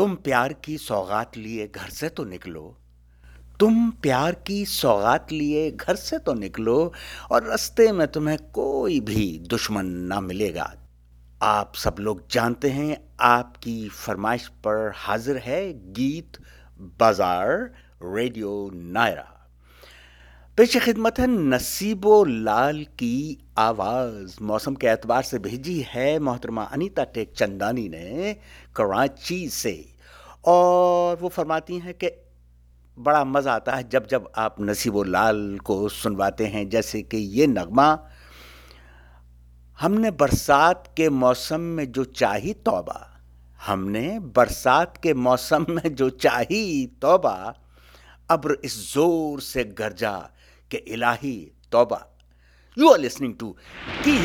तुम प्यार की सौगात लिए घर से तो निकलो। तुम प्यार की सौगात लिए घर से तो निकलो और रास्ते में तुम्हें कोई भी दुश्मन ना मिलेगा। आप सब लोग जानते हैं आपकी फरमाइश पर हाजिर है गीत बाज़ार, रेडियो नायरा। पेश खिदमत है नसीबो लाल की आवाज़। मौसम के एतबार से भेजी है मोहतरमा अनीता टेक चंदानी ने। कराची से और वो फरमाती हैं कि बड़ा मज़ा आता है जब जब आप नसीबो लाल को सुनवाते हैं, जैसे कि ये नगमा, हमने बरसात के मौसम में जो चाही तौबा, हमने बरसात के मौसम में जो चाही तौबा अब्र इस ज़ोर से गरजा के इलाही तौबा। यू आर लिसनिंग टू की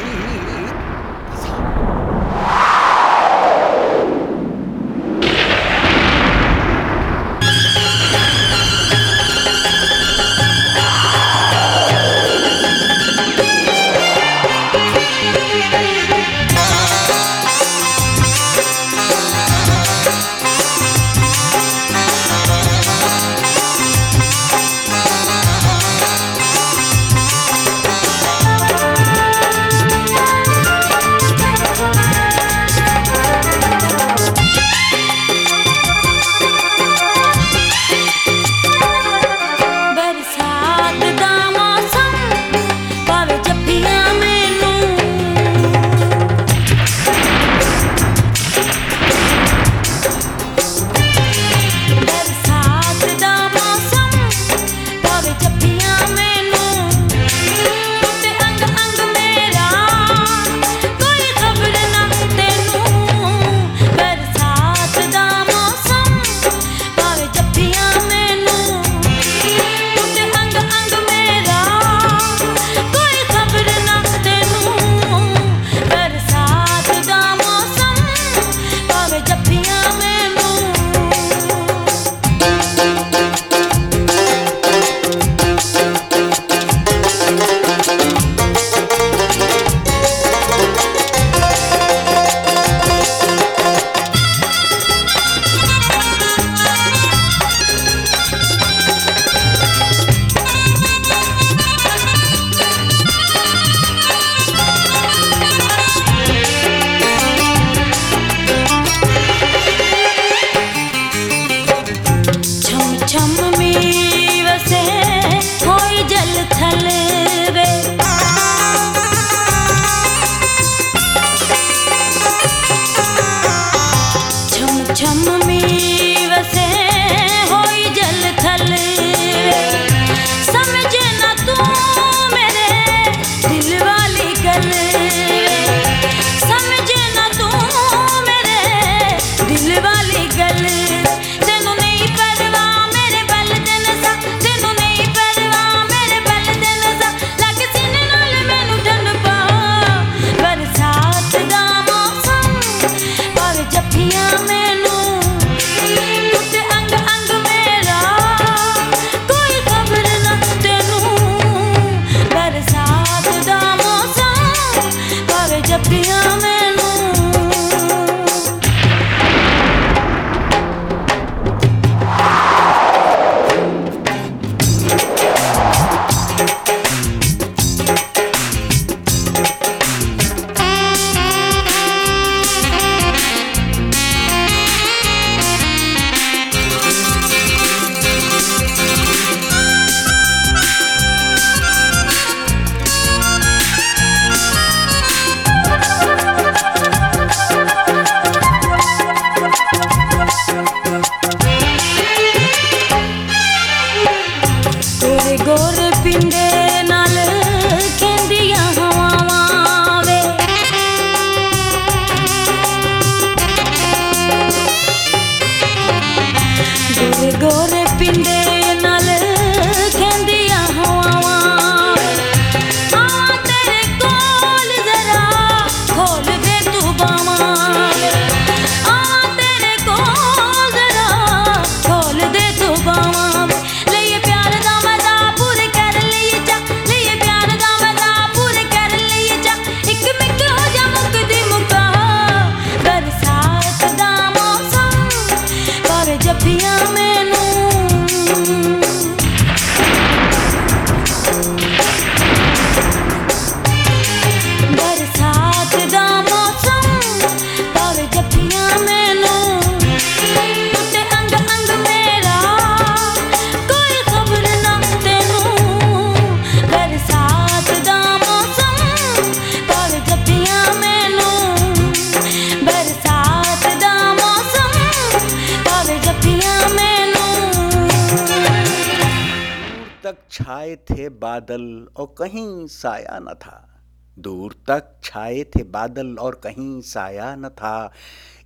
और कहीं साया न था। दूर तक छाए थे बादल और कहीं साया न था।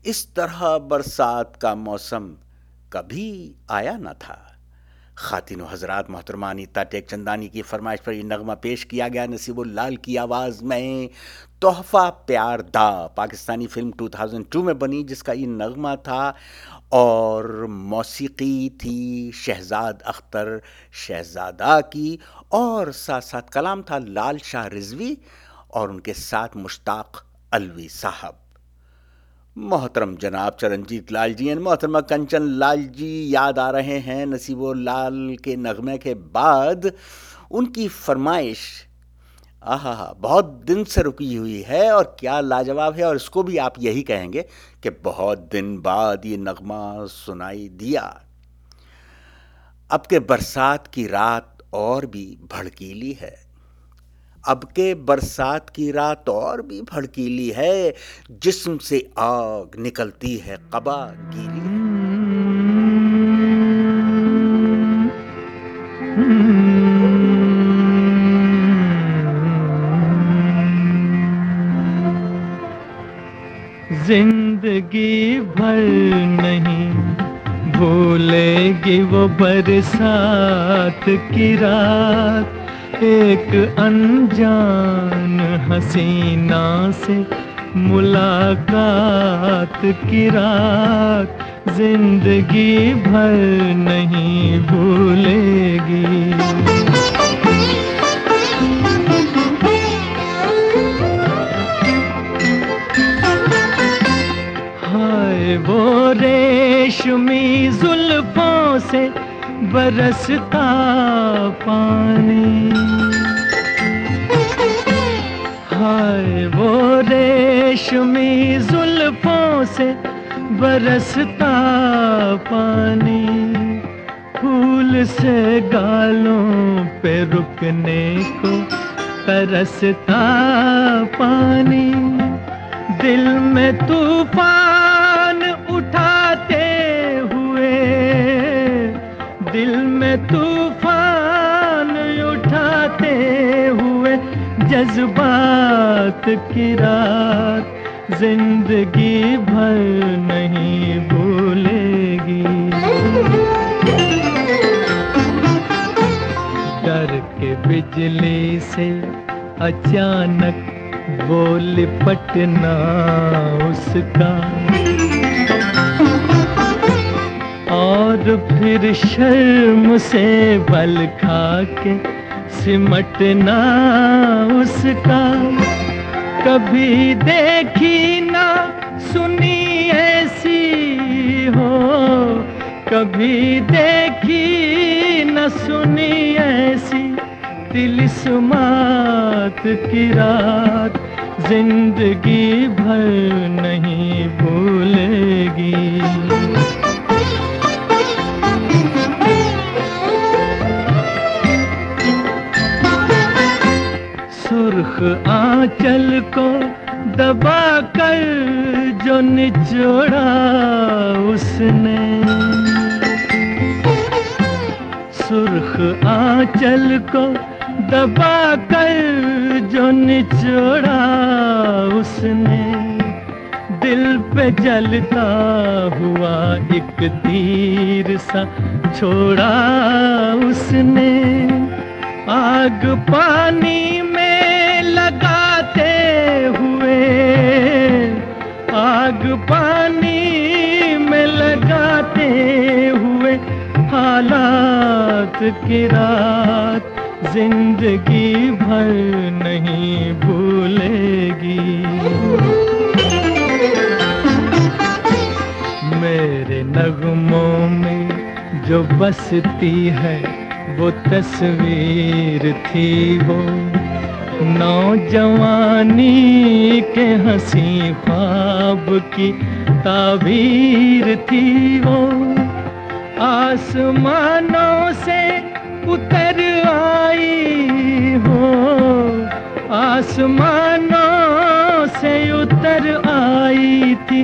इस तरह बरसात का मौसम कभी आया न था। खातिन हजरात मोहतरमानी ताटेक चंदानी की फरमाइश पर यह नगमा पेश किया गया, नसीबुल लाल की आवाज़ में, तोहफ़ा प्यार दा। पाकिस्तानी फ़िल्म 2002 में बनी, जिसका ये नगमा था और मौसीकी थी शहजाद अख्तर शहजादा की और साथ साथ कलाम था लाल शाह रिजवी और उनके साथ मुश्ताक अलवी साहब। मोहतरम जनाब चरणजीत लाल जी एंड मोहतरमा कंचन लाल जी, याद आ रहे हैं नसीबो लाल के नगमे के बाद उनकी फरमाइश आहा हा, बहुत दिन से रुकी हुई है और क्या लाजवाब है, और इसको भी आप यही कहेंगे कि बहुत दिन बाद ये नगमा सुनाई दिया। अब के बरसात की रात और भी भड़कीली है। अब के बरसात की रात और भी भड़कीली है। जिस्म से आग निकलती है कबा गीली। ज़िंदगी भर नहीं भूलेगी वो बरसात की रात। एक अनजान हसीना से मुलाकात की रात। ज़िंदगी भर नहीं भूलेगी। वो रेशमी जुल्फों से बरसता पानी। हाय, वो रेशमी जुल्फों से बरसता पानी। फूल से गालों पे रुकने को तरसता पानी। दिल में तूफ़ान जज्बात की रात ज़िंदगी भर नहीं भूलेगी। डर के बिजली से अचानक बोल पटना उसका। और फिर शर्म से बल खा के सिमटना उसका। कभी देखी ना सुनी ऐसी हो। कभी देखी न सुनी ऐसी तिलिस्मात की रात। ज़िंदगी भर नहीं भूलेगी। आंचल को दबा कर जो निचोड़ा उसने। सुर्ख आंचल को दबा कर जो निचोड़ा उसने। दिल पे जलता हुआ एक तीर सा छोड़ा उसने। आग पानी आग पानी में लगाते हुए हालात की रात ज़िंदगी भर नहीं भूलेगी। मेरे नग नगमों में जो बसती है, वो तस्वीर थी वो। नौजवानी के हँसी ख्वाब की ताबीर थी वो। आसमानों से उतर आई हो आसमानों से उतर आई थी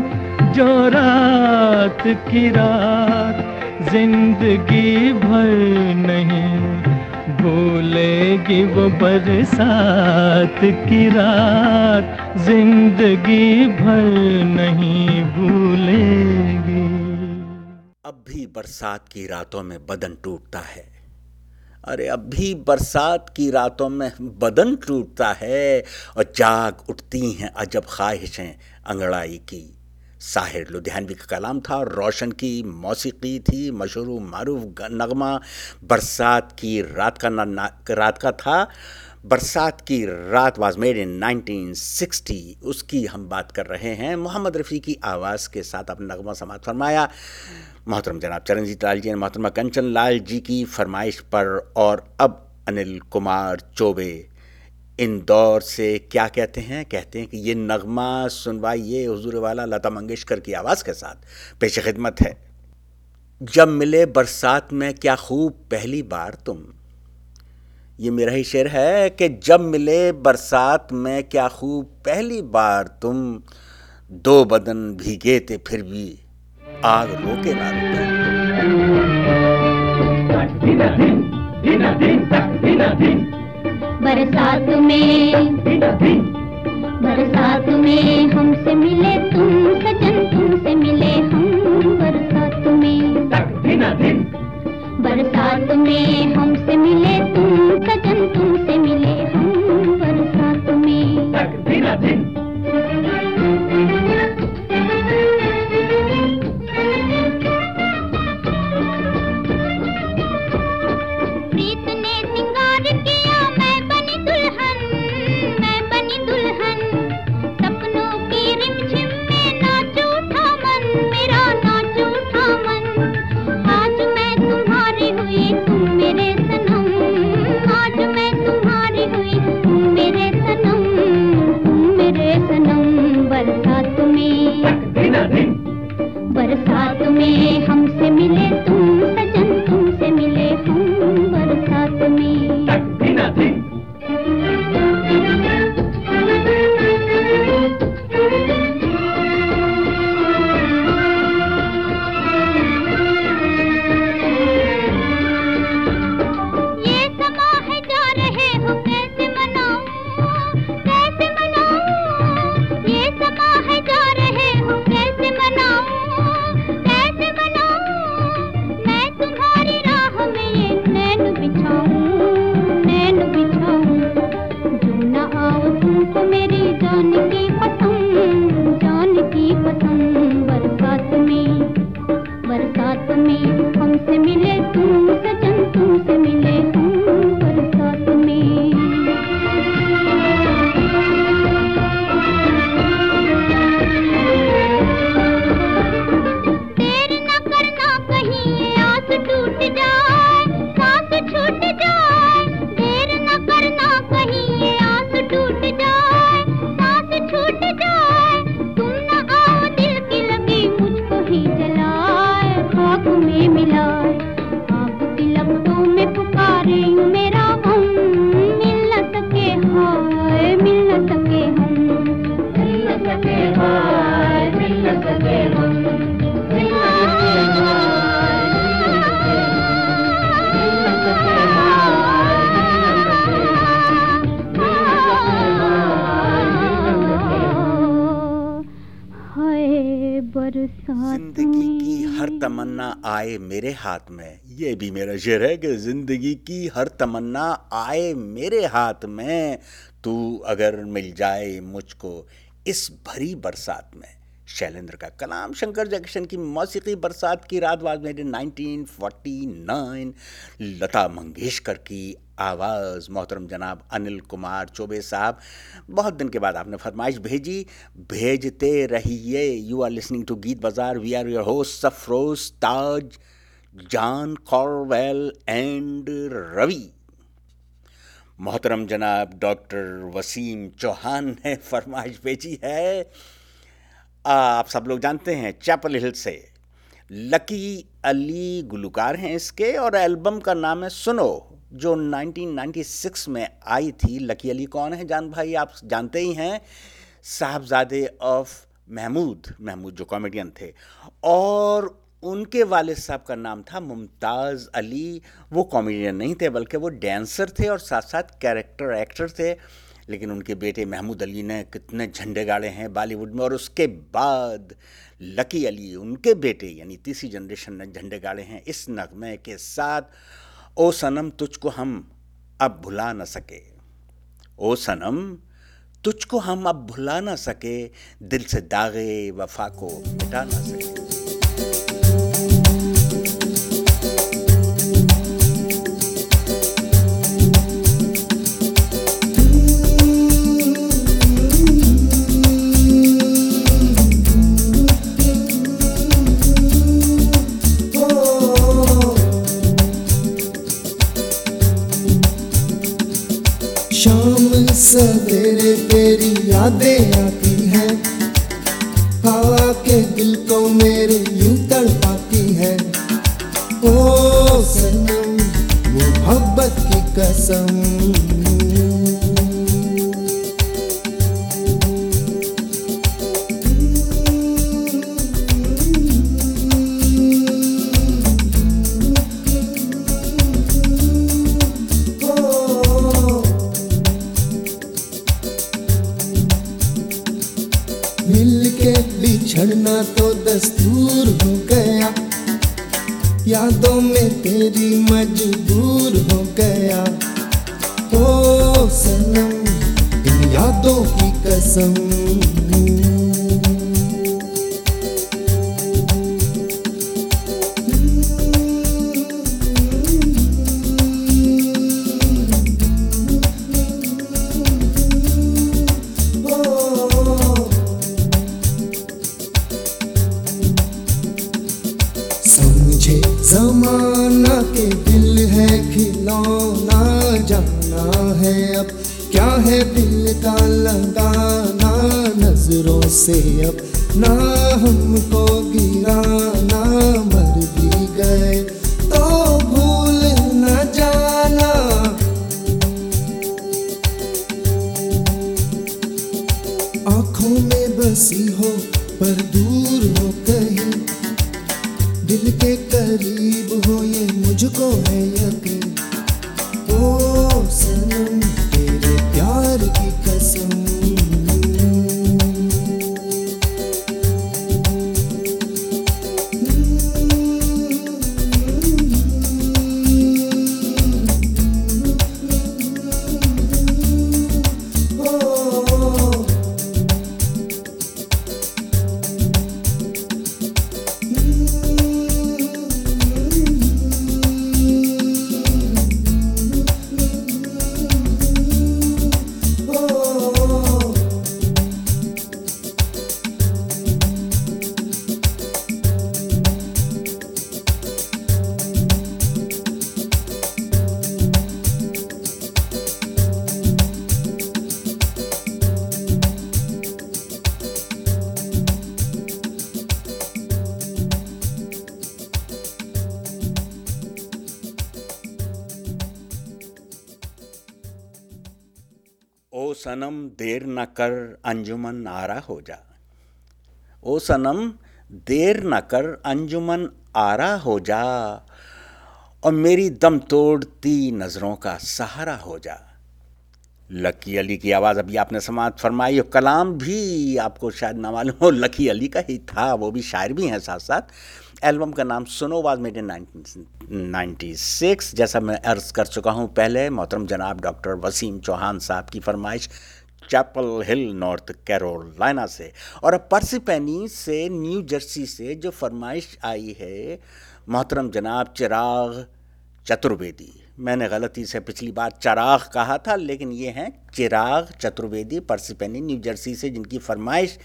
जो रात की रात, ज़िंदगी भर नहीं। भूलेगी वो बरसात की रात। ज़िंदगी भर नहीं भूलेगी। अब भी बरसात की रातों में बदन टूटता है। अरे, अब भी बरसात की रातों में बदन टूटता है और जाग उठती हैं अजब ख्वाहिशें अंगड़ाई की। साहिर लुधियानवी का कलाम था रोशन की मौसीकी थी मशहूर मरूफ नगमा बरसात की रात का ना, रात का था। बरसात की रात वाज मेड इन 1960 उसकी हम बात कर रहे हैं। मोहम्मद रफ़ी की आवाज़ के साथ अपना नगमा समात फरमाया। मोहतरम जनाब चरणजीत लाल जी ने मोहतरमा कंचन लाल जी की फरमाइश पर और अब अनिल कुमार चौबे इंदौर से क्या कहते हैं? कहते हैं कि ये नगमा सुनवाइए हुजूर वाला लता मंगेशकर की आवाज़ के साथ। पेश खिदमत है। जब मिले बरसात में क्या खूब पहली बार तुम? ये मेरा ही शेर है कि जब मिले बरसात में क्या खूब पहली बार तुम? दो बदन भीगे थे फिर भी आग रोके ना बरसात में। बरसात में हमसे मिले तुम, सजन तुमसे मिले हम बरसात में। बरसात में हमसे मिले तुम, सजन तुमसे मिले हम बरसात में। मेरे हाथ में। ये भी मेरा शेर है कि ज़िंदगी की हर तमन्ना आए मेरे हाथ में। तू अगर मिल जाए मुझको इस भरी बरसात में। शैलेंद्र का कलाम, शंकर जंक्शन की मौसीकी बरसात की रात बाद मेरे 1949 लता मंगेशकर की आवाज़, मोहतरम जनाब अनिल कुमार चौबे साहब। बहुत दिन के बाद आपने फरमाइश भेजी। भेजते रहिए। You are listening to Geet Bazaar we are your host Safroz Taj John Corwell and Ravi. मोहतरम जनाब, डॉक्टर वसीम चौहान ने फरमाइश भेजी है। आप सब लोग जानते हैं चैपल हिल से लकी अली गुलकार हैं इसके और एल्बम का नाम है सुनो, जो 1996 में आई थी। लकी अली कौन है जान भाई? आप जानते ही हैं। साहबजादे ऑफ़ महमूद महमूद जो कॉमेडियन थे। और उनके वालिद साहब का नाम था मुमताज़ अली। वो कॉमेडियन नहीं थे, बल्कि वो डांसर थे और साथ साथ कैरेक्टर एक्टर थे। लेकिन उनके बेटे महमूद अली ने कितने झंडे गाड़े हैं बॉलीवुड में, और उसके बाद लकी अली, उनके बेटे, यानी तीसरी जनरेशन ने झंडे गाड़े हैं इस नगमे के साथ। ओ सनम, तुझको हम अब भुला न सके। ओ सनम, तुझको हम अब भुला ना सके। दिल से दागे, वफा को मिटा ना सके। सवेरे तेरी यादें आती हैं। हवा के दिल को मेरे यूँ तड़पाती है। ओ सनम, मोहब्बत की कसम। बिछड़ना तो दस्तूर हो गया। यादों में तेरी मजबूर हो गया। ओ सनम, इन यादों की कसम। न कर अंजुमन आरा हो जा। ओ सनम, देर न कर अंजुमन आरा हो जा, और मेरी दम तोड़ती नज़रों का सहारा हो जा। लकी अली की आवाज़ अभी आपने समाज फरमाई, और कलाम भी आपको शायद ना मालूम हो, लकी अली का ही था, वो भी शायर भी हैं साथ साथ एल्बम का नाम Suno was made in ninety six, जैसा मैं अर्ज़ कर चुका हूँ, पहले मोहतरम जनाब डॉक्टर वसीम चौहान साहब की फरमाइश चैपल हिल नॉर्थ कैरोलिना से। और अब पर्सिपेनी से न्यू जर्सी से जो फरमाइश आई है, मोहतरम जनाब, चिराग चतुर्वेदी। मैंने गलती से पिछली बार चराग कहा था, लेकिन ये हैं Chirag Chaturvedi Parsippany New Jersey से, जिनकी फरमाइश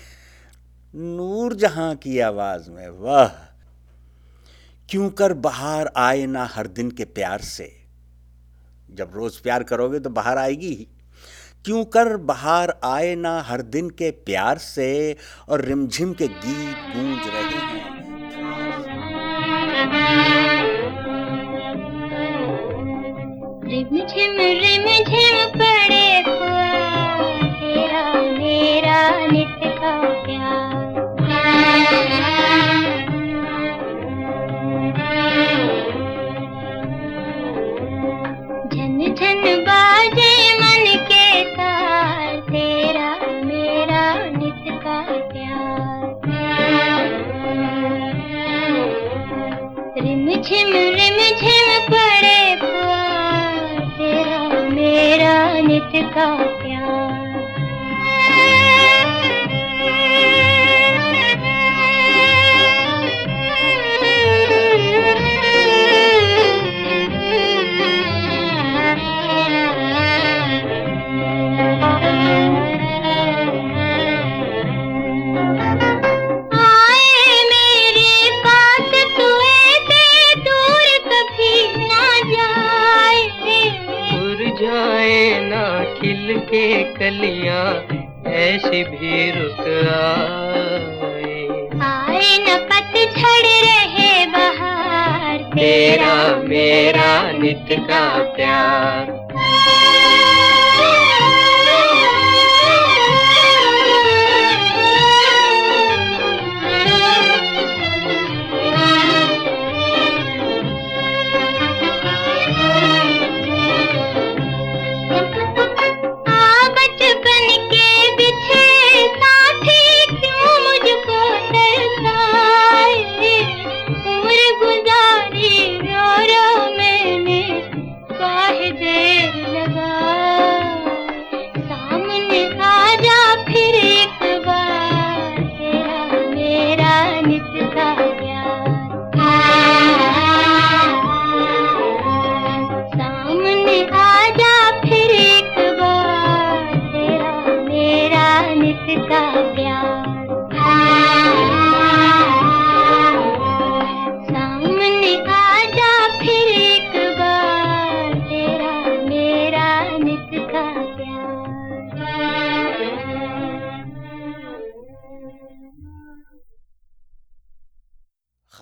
नूर जहाँ की आवाज़ में, वाह! क्यों कर बाहर आए ना हर दिन के प्यार से? जब रोज़ प्यार करोगे तो बाहर आएगी ही। क्यों कर बाहर आए ना हर दिन के प्यार से और रिमझिम के गीत गूंज रहे हैं? रिमझिम रिमझिम पड़े मेरा नित का का ना खिल के कलिया ऐसी भी रुक आए। आए न पतझड़ रहे बहार तेरा मेरा नित का प्यार।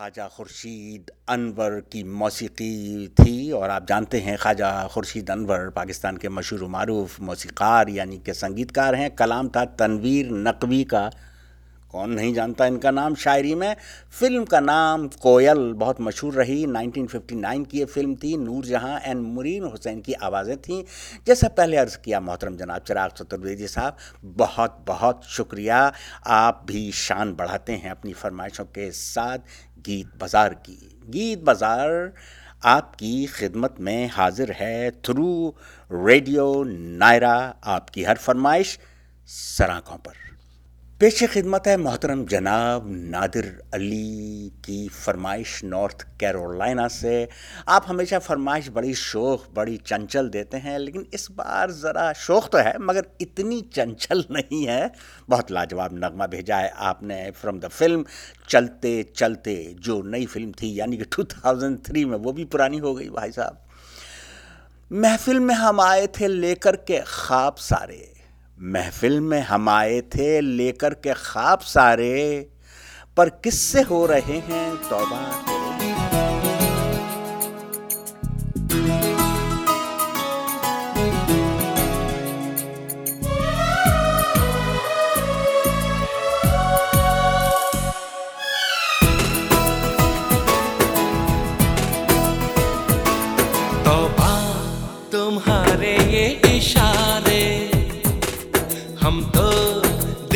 ख्वाजा खुर्शीद अनवर की मौसीकी थी और आप जानते हैं ख्वाजा खुर्शीद अनवर पाकिस्तान के मशहूर मरूफ, मौसीकार यानी कि संगीतकार हैं। कलाम था तनवीर नकवी का। कौन नहीं जानता इनका नाम? शायरी में फ़िल्म का नाम कोयल बहुत मशहूर रही। 1959 की ये फ़िल्म थी। नूर जहाँ एंड मुरीन हुसैन की आवाज़ें थीं। जैसा पहले अर्ज़ किया मोहतरम जनाब चिराग चतुर्वेदी साहब बहुत बहुत शुक्रिया। आप भी शान बढ़ाते हैं अपनी फरमाइशों के साथ। गीत बाज़ार की। गीत बाज़ार आपकी खिदमत में हाजिर है थ्रू रेडियो नायरा आपकी हर फरमाइश सराखों पर। पेश खिदमत है मोहतरम जनाब नादिर अली की फरमाइश नॉर्थ कैरोलिना से। आप हमेशा फरमाइश बड़ी शोख, बड़ी चंचल देते हैं, लेकिन इस बार ज़रा शोख तो है, मगर इतनी चंचल नहीं है। बहुत लाजवाब नगमा भेजा है आपने फ्रॉम द फ़िल्म चलते चलते, जो नई फ़िल्म थी, यानी कि 2003 में, वो भी पुरानी हो गई भाई साहब। महफिल में हम आए थे लेकर के ख्वाब सारे। महफिल में हम आए थे लेकर के ख्वाब सारे, पर किससे हो रहे हैं तौबा?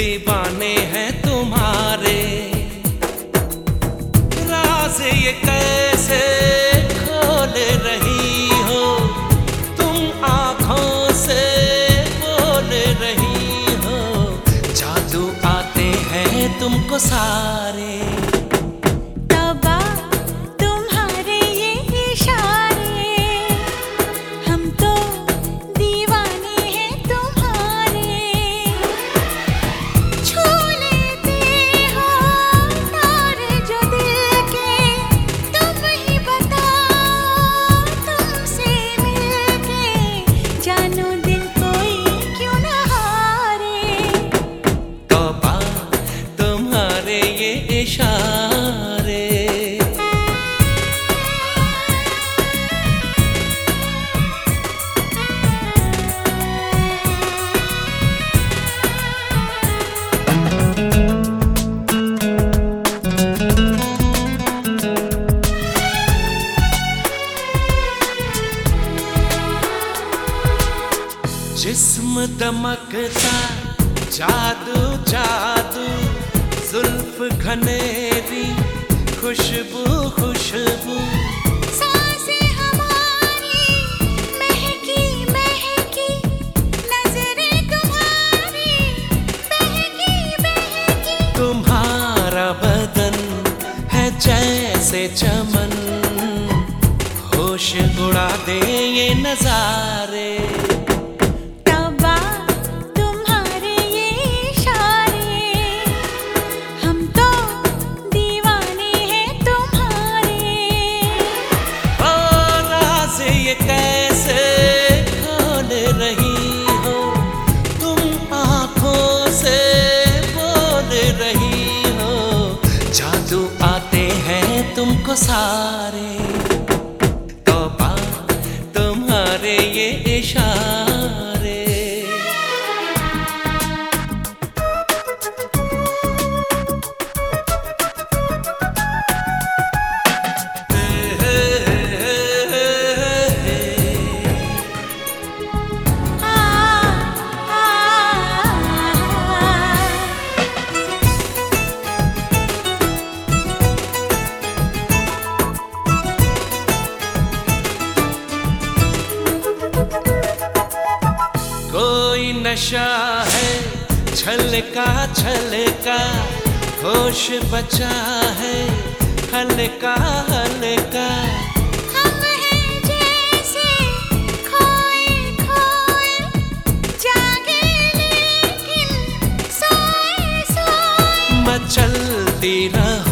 दीवाने हैं तुम्हारे। राज ये कैसे खोल रही हो? तुम आँखों से बोल रही हो। जादू आते हैं तुमको साथ। से चमन होश उड़ा दे ये नजारे। pensar Latina.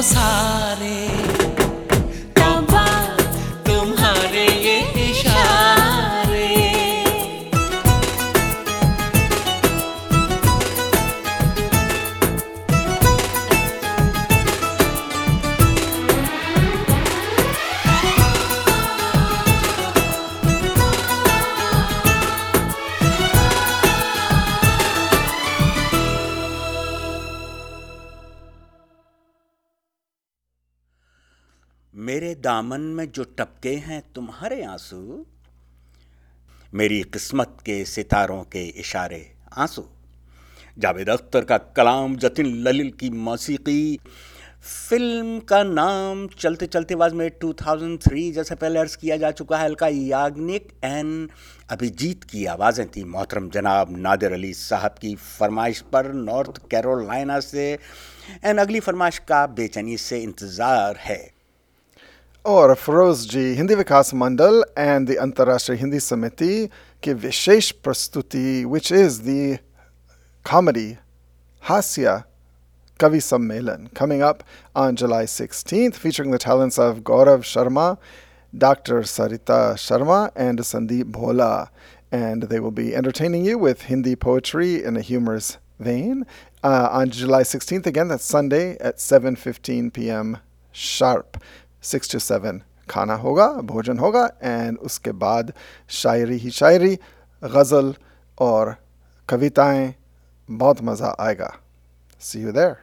passar. दामन में जो टपके हैं तुम्हारे आँसू, मेरी किस्मत के सितारों के इशारे आँसू। जावेद अख्तर का कलाम, जतिन ललिल की मौसीकी, फ़िल्म का नाम चलते चलते बाद में 2003 जैसे पहले अर्ज़ किया जा चुका है। अलका याग्निक एन अभिजीत की आवाज़ें थी। मोहतरम जनाब नादिर अली साहब की फरमाइश पर नॉर्थ कैरोलिना से एन अगली फरमाइश का बेचैनी से इंतज़ार है। Or Feroz ji Hindi Vikas Mandal and the Antarrashtriya Hindi Samiti की विशेष प्रस्तुति which is the comedy Hasya Kavi Sammelan coming up on July 16th, featuring the talents of Gaurav Sharma, Dr. Sarita Sharma, and Sandeep Bhola. And they will be entertaining you with Hindi poetry in a humorous vein uh, on July 16th. Again, that's Sunday at 7:15 p.m. sharp. 6 to 7. खाना होगा, भोजन होगा and उसके बाद शायरी ही शायरी, गज़ल और कविताएँ, बहुत मज़ा आएगा। See you there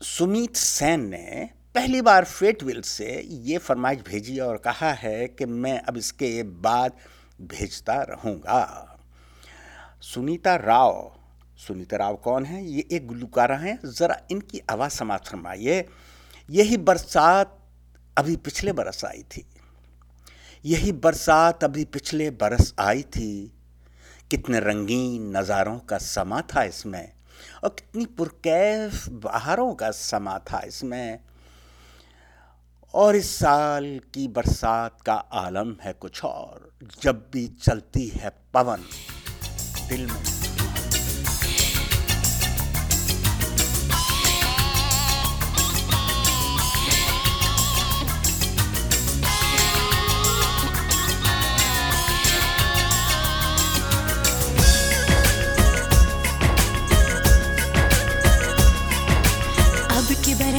Sumeet Sen ने पहली बार फेटविल से ये फरमाइश भेजी और कहा है कि मैं अब इसके बाद भेजता रहूँगा। सुनीता राव सुनीता राव कौन है? ये एक गुलकारा हैं। ज़रा इनकी आवाज़ समाप्त फरमाइए। यही बरसात अभी पिछले बरस आई थी। यही बरसात अभी पिछले बरस आई थी। कितने रंगीन नज़ारों का समा था इसमें और कितनी पुरकैफ बहारों का समा था इसमें। और इस साल की बरसात का आलम है कुछ और, जब भी चलती है पवन, दिल में।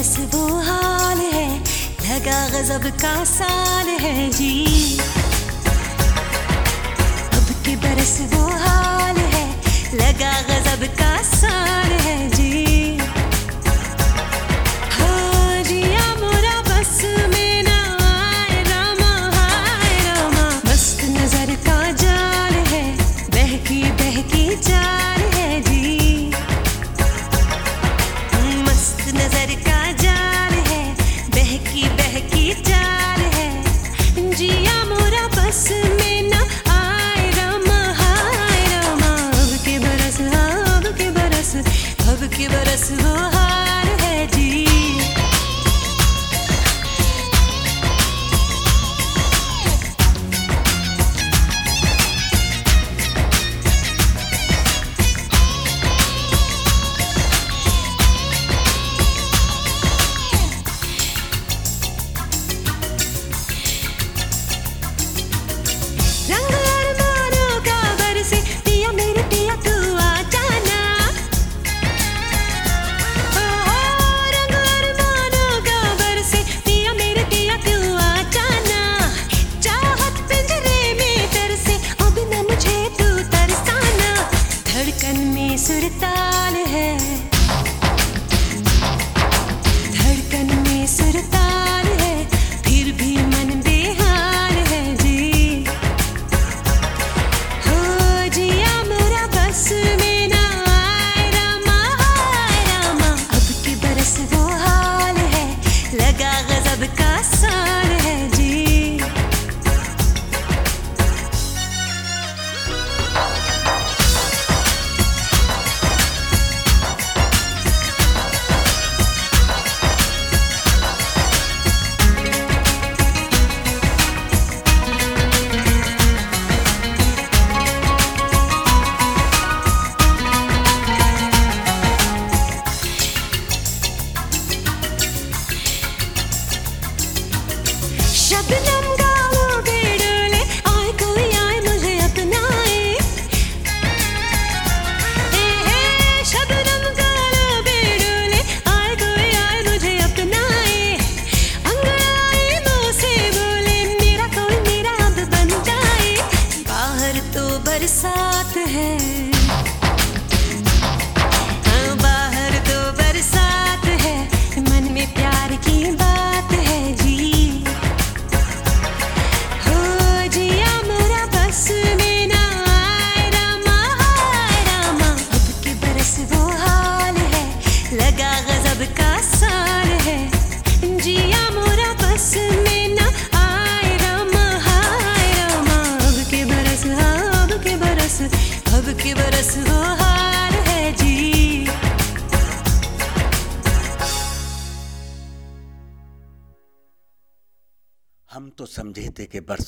की बरस वो हाल है, लगा गजब का साल है जी। अब के बरस वो हाल है, लगा गजब का साल है जी। अब के बरस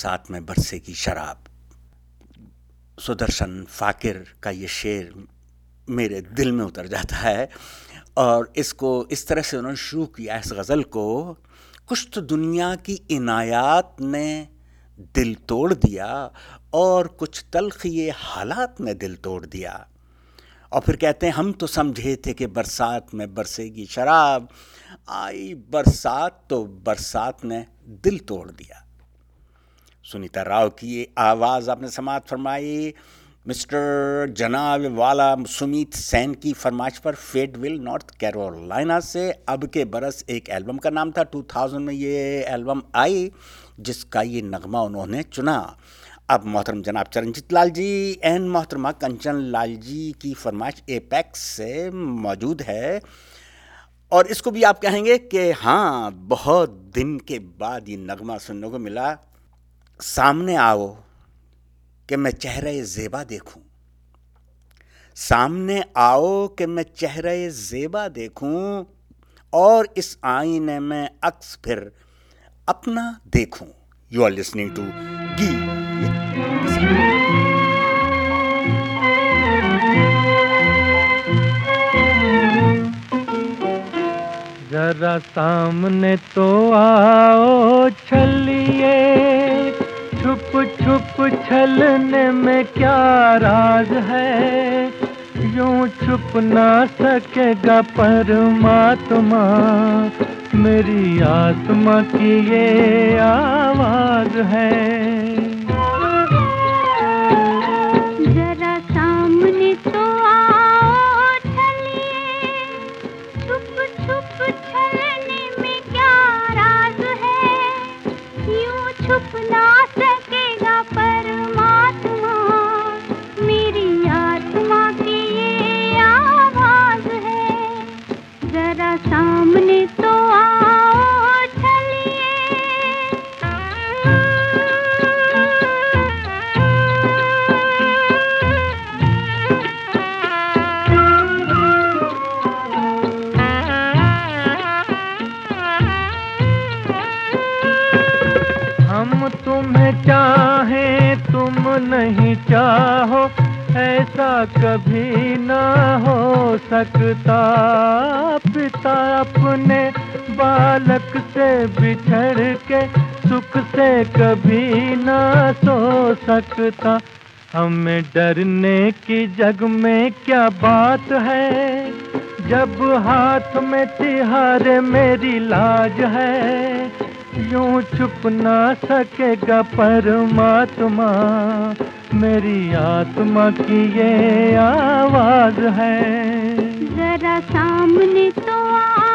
थे कि बरसात में बरसेगी शराब। सुदर्शन फाकिर का ये शेर मेरे दिल में उतर जाता है और इसको इस तरह से उन्होंने शुरू किया इस गज़ल को, कुछ तो दुनिया की इनायात ने दिल तोड़ दिया और कुछ तलख ये हालात ने दिल तोड़ दिया। और फिर कहते हैं, हम तो समझे थे कि बरसात में बरसेगी शराब, आई बरसात तो बरसात ने दिल तोड़ दिया। सुनीता राव की आवाज़ आपने समात फरमाई। मिस्टर जनाब वाला सुमित सैन की फरमाइश पर फेडविल नॉर्थ कैरोलिना से अब के बरस एक एल्बम का नाम था। 2000 में ये एल्बम आई, जिसका ये नगमा उन्होंने चुना। अब मोहतरम जनाब चरणजीत लाल जी एन मोहतरमा कंचन लाल जी की फरमाइश एपेक्स से मौजूद है। और इसको भी आप कहेंगे कि हाँ बहुत दिन के बाद ये नगमा सुनने को मिला। सामने आओ कि मैं चेहरे ज़ेबा देखूँ। सामने आओ कि मैं चेहरे ज़ेबा देखूँ और इस आईने में अक्स फिर अपना देखूँ। यू आर लिसनिंग टू गी जरा सामने तो आओ, छलिए। छुप छुप छलने में क्या राज है? यूँ छुप ना सकेगा परमात्मा। मेरी आत्मा की ये आवाज़ है। जरा सामने तो है? यूँ छुप ना सकता हमें डरने की जग में क्या बात है? जब हाथ में तिहारे मेरी लाज है, यूँ छुप ना सकेगा परमात्मा। मेरी आत्मा की ये आवाज़ है। जरा सामने तो आओ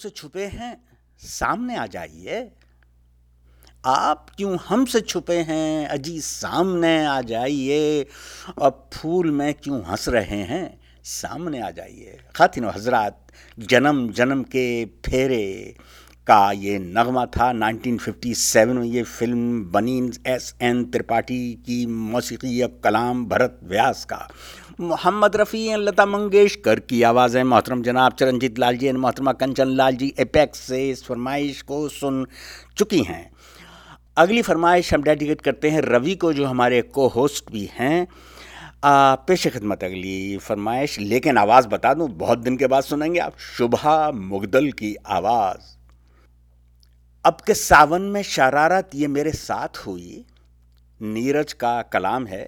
हमसे छुपे हैं, सामने आ जाइए। आप क्यों हमसे छुपे हैं? अजी, सामने आ जाइए। और फूल में क्यों हंस रहे हैं? सामने आ जाइए। खातिन हजरात, जन्म जन्म के फेरे का ये नगमा था। 1957 में ये फ़िल्म बनी एस एन त्रिपाठी की मौसीकी कलाम भरत व्यास का। मोहम्मद रफ़ी एंड लता मंगेशकर की आवाज़ें मोहतरम जनाब चरणजीत लाल जी एंड मोहतरमा कंचन लाल जी एपेक्स से इस फरमाइश को सुन चुकी हैं। अगली फरमाइश हम डेडिकेट करते हैं रवि को, जो हमारे को होस्ट भी हैं। पेश खदमत अगली फरमाइश, लेकिन आवाज़ बता दूँ, बहुत दिन के बाद सुनेंगे आप। शुभा मुगदल की आवाज़। अब के सावन में शरारत ये मेरे साथ हुई, नीरज का कलाम है।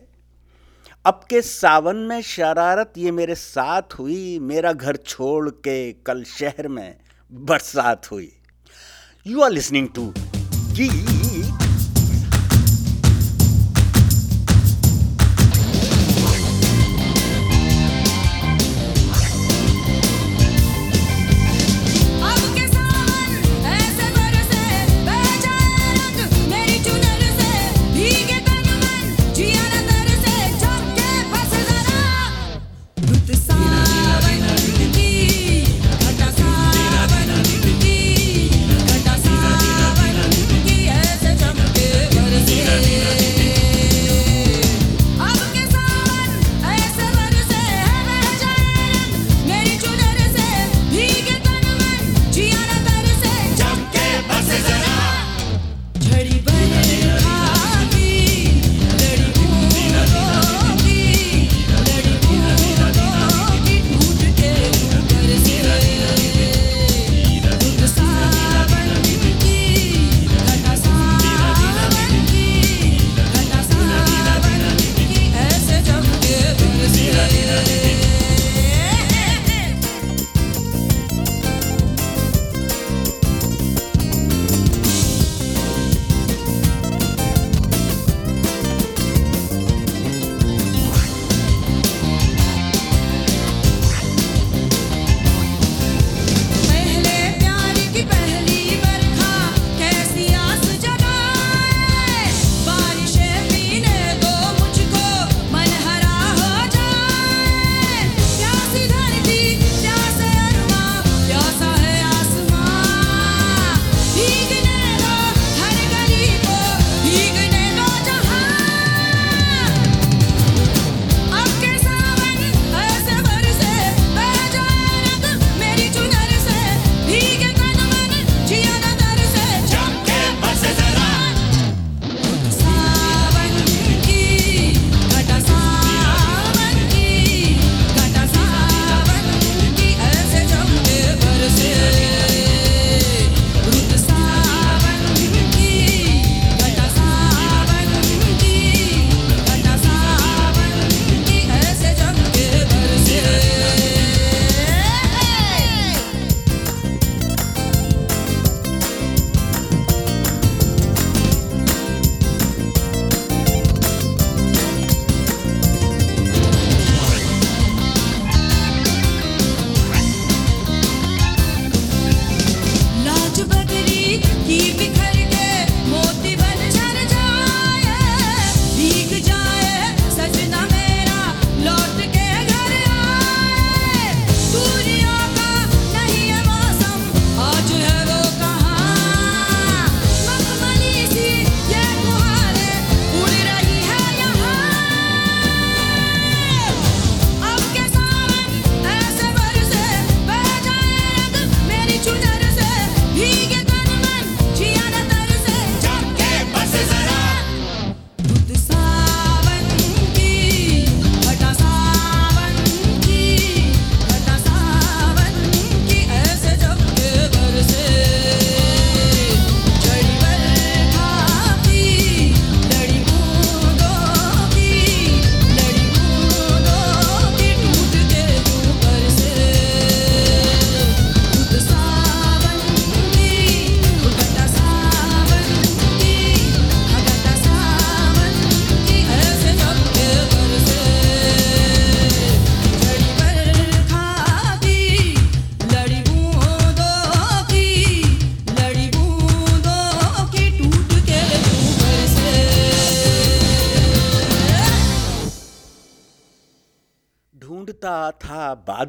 अब के सावन में शरारत ये मेरे साथ हुई, मेरा घर छोड़ के कल शहर में बरसात हुई। यू आर लिसनिंग टू जी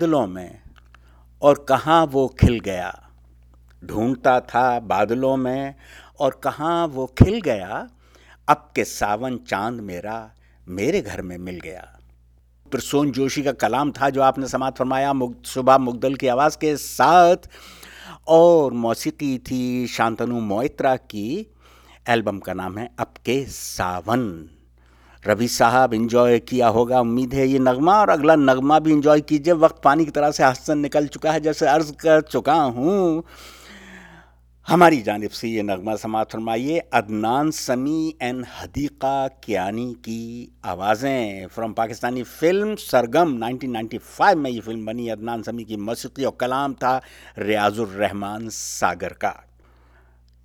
बादलों में और कहाँ वो खिल गया? ढूंढता था बादलों में और कहाँ वो खिल गया? अब के सावन चाँद मेरा मेरे घर में मिल गया। प्रसून जोशी का कलाम था जो आपने समात फरमाया मुग, सुबह मुगदल की आवाज़ के साथ। और मौसीकी थी शांतनु मोइत्रा की एल्बम का नाम है अब के सावन। रवि साहब इंजॉय किया होगा, उम्मीद है ये नगमा, और अगला नगमा भी इंजॉय कीजिए। वक्त पानी की तरह से हसन निकल चुका है, जैसे अर्ज़ कर चुका हूँ। हमारी जानब से ये नगमा समात फरमाइए। अदनान समी एन हदीक़ा कियानी की आवाज़ें। फ्रॉम पाकिस्तानी फ़िल्म सरगम 1995 में ये फ़िल्म बनी। अदनान समी की मौसीकी और कलाम था रियाजुर रहमान सागर का।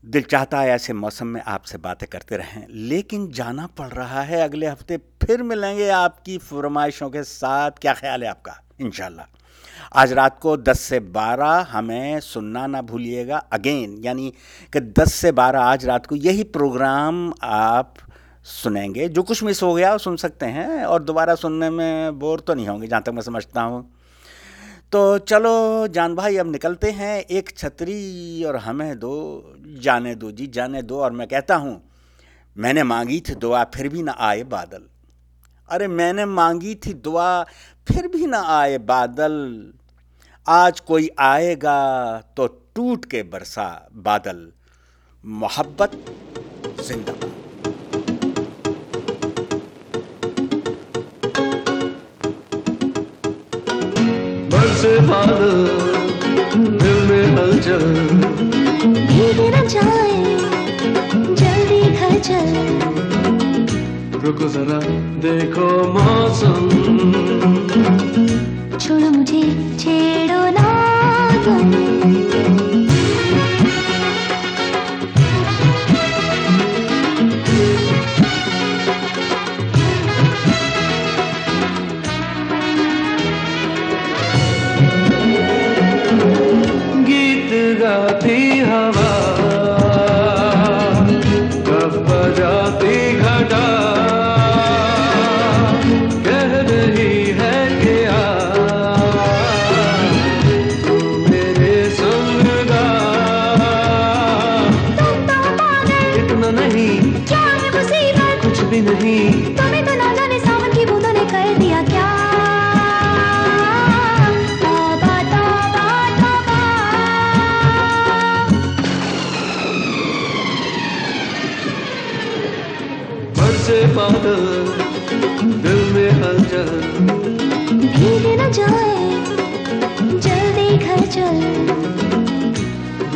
दिल चाहता है ऐसे मौसम में आपसे बातें करते रहें, लेकिन जाना पड़ रहा है अगले हफ़्ते, फिर मिलेंगे आपकी फरमाइशों के साथ। क्या ख्याल है आपका? इनशाला आज रात को 10 से 12 हमें सुनना ना भूलिएगा। अगेन, यानी कि 10 से 12 आज रात को यही प्रोग्राम आप सुनेंगे। जो कुछ मिस हो गया सुन सकते हैं, और दोबारा सुनने में बोर तो नहीं होंगे, जहाँ तक मैं समझता हूँ। तो चलो जान भाई, अब निकलते हैं एक छतरी और हमें दो, जाने दो जी, जाने दो। और मैं कहता हूँ, मैंने मांगी थी दुआ, फिर भी ना आए बादल। अरे मैंने मांगी थी दुआ, फिर भी ना आए बादल। आज कोई आएगा तो टूट के बरसा बादल। मोहब्बत जिंदाबाद। बरसे बाद दिल में हलचल भीग न जाए जल्दी घर चल रुको जरा देखो मौसम। छोड़ो मुझे छेड़ो ना तुम।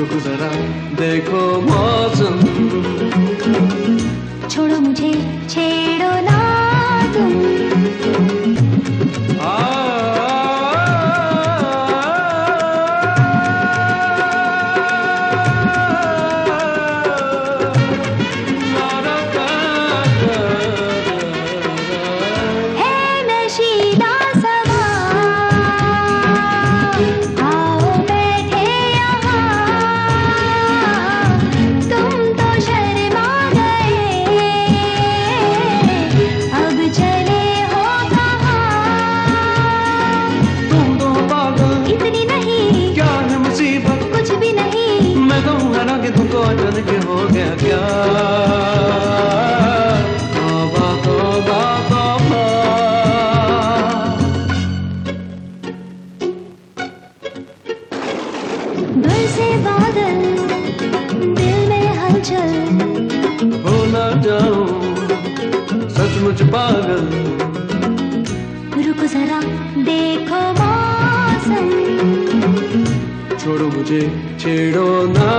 रुक जरा देखो मौसम। छोड़ो मुझे छेड़ो ना तुम। आ छोड़ो मुझे छेड़ो ना तुम